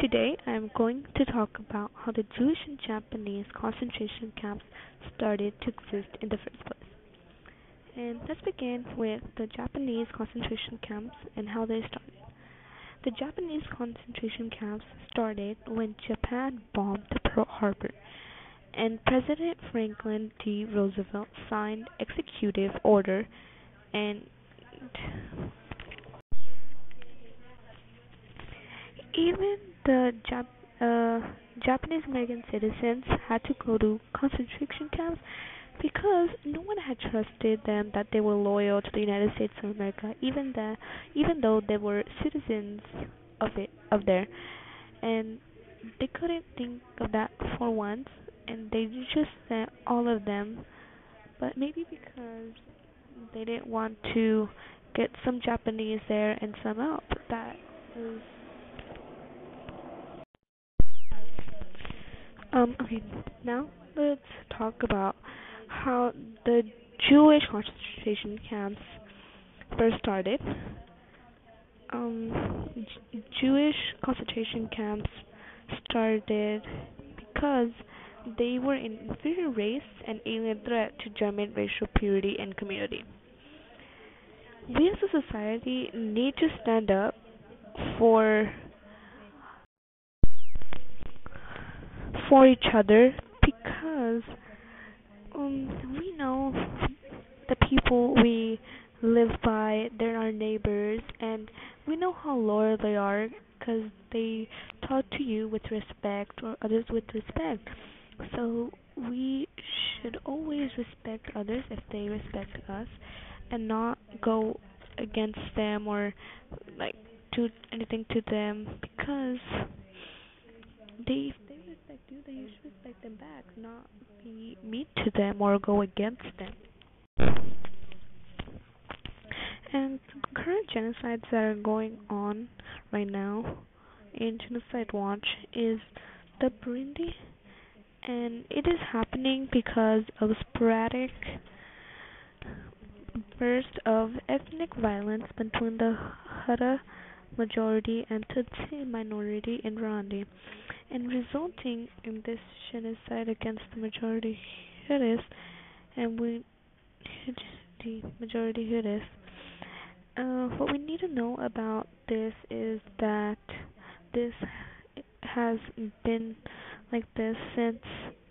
Today I am going to talk about how the Jewish and Japanese concentration camps started to exist in the first place. And let's begin with the Japanese concentration camps and how they started. The Japanese concentration camps started when Japan bombed Pearl Harbor and President Franklin D. Roosevelt signed Executive Order and even the Jap- uh, Japanese American citizens had to go to concentration camps because no one had trusted them that they were loyal to the United States of America, even that even though they were citizens of it of there, and they couldn't think of that for once, and they just sent all of them. But maybe because they didn't want to get some Japanese there and some out. That was Um, okay, now let's talk about how the Jewish concentration camps first started. Um, J- Jewish concentration camps started because they were an inferior race and alien threat to German racial purity and community. We as a society need to stand up for for each other because um we know the people we live by they're our neighbors and we know how loyal they are because they talk to you with respect or others with respect. So we should always respect others if they respect us and not go against them or like do anything to them because they respect you, should respect them back, not be mean to them or go against them. And current genocides that are going on right now in Genocide Watch is the Burundi, and it is happening because of sporadic bursts of ethnic violence between the Hutu majority and Tutsi minority in Rwanda, and resulting in this genocide against the majority Hutus and we the majority Hutus. Uh, what we need to know about this is that this has been like this since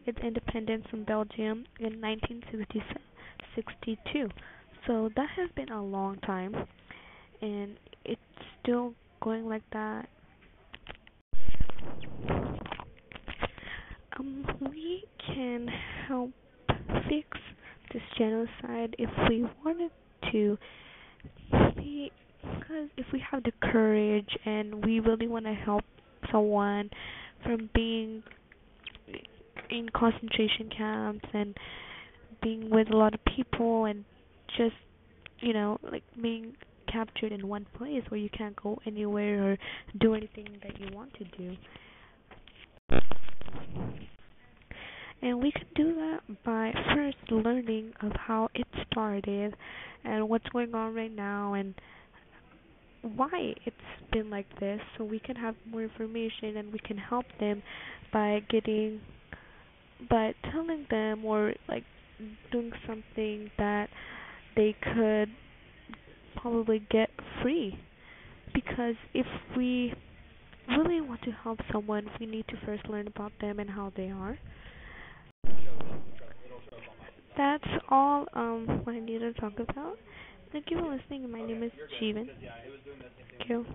its independence from Belgium in 1962. So that has been a long time, and it's still going like that. Um, we can help fix this genocide if we wanted to. Because if we have the courage and we really want to help someone from being in concentration camps and being with a lot of people and just you know like being captured in one place where you can't go anywhere or do anything that you want to do. And we can do that by first learning of how it started and what's going on right now and why it's been like this so we can have more information and we can help them by getting by telling them or like doing something that they could probably get free. Because if we really want to help someone we need to first learn about them and how they are that's all um I need to talk about. Thank you for listening. My name is Jeevan. Thank you.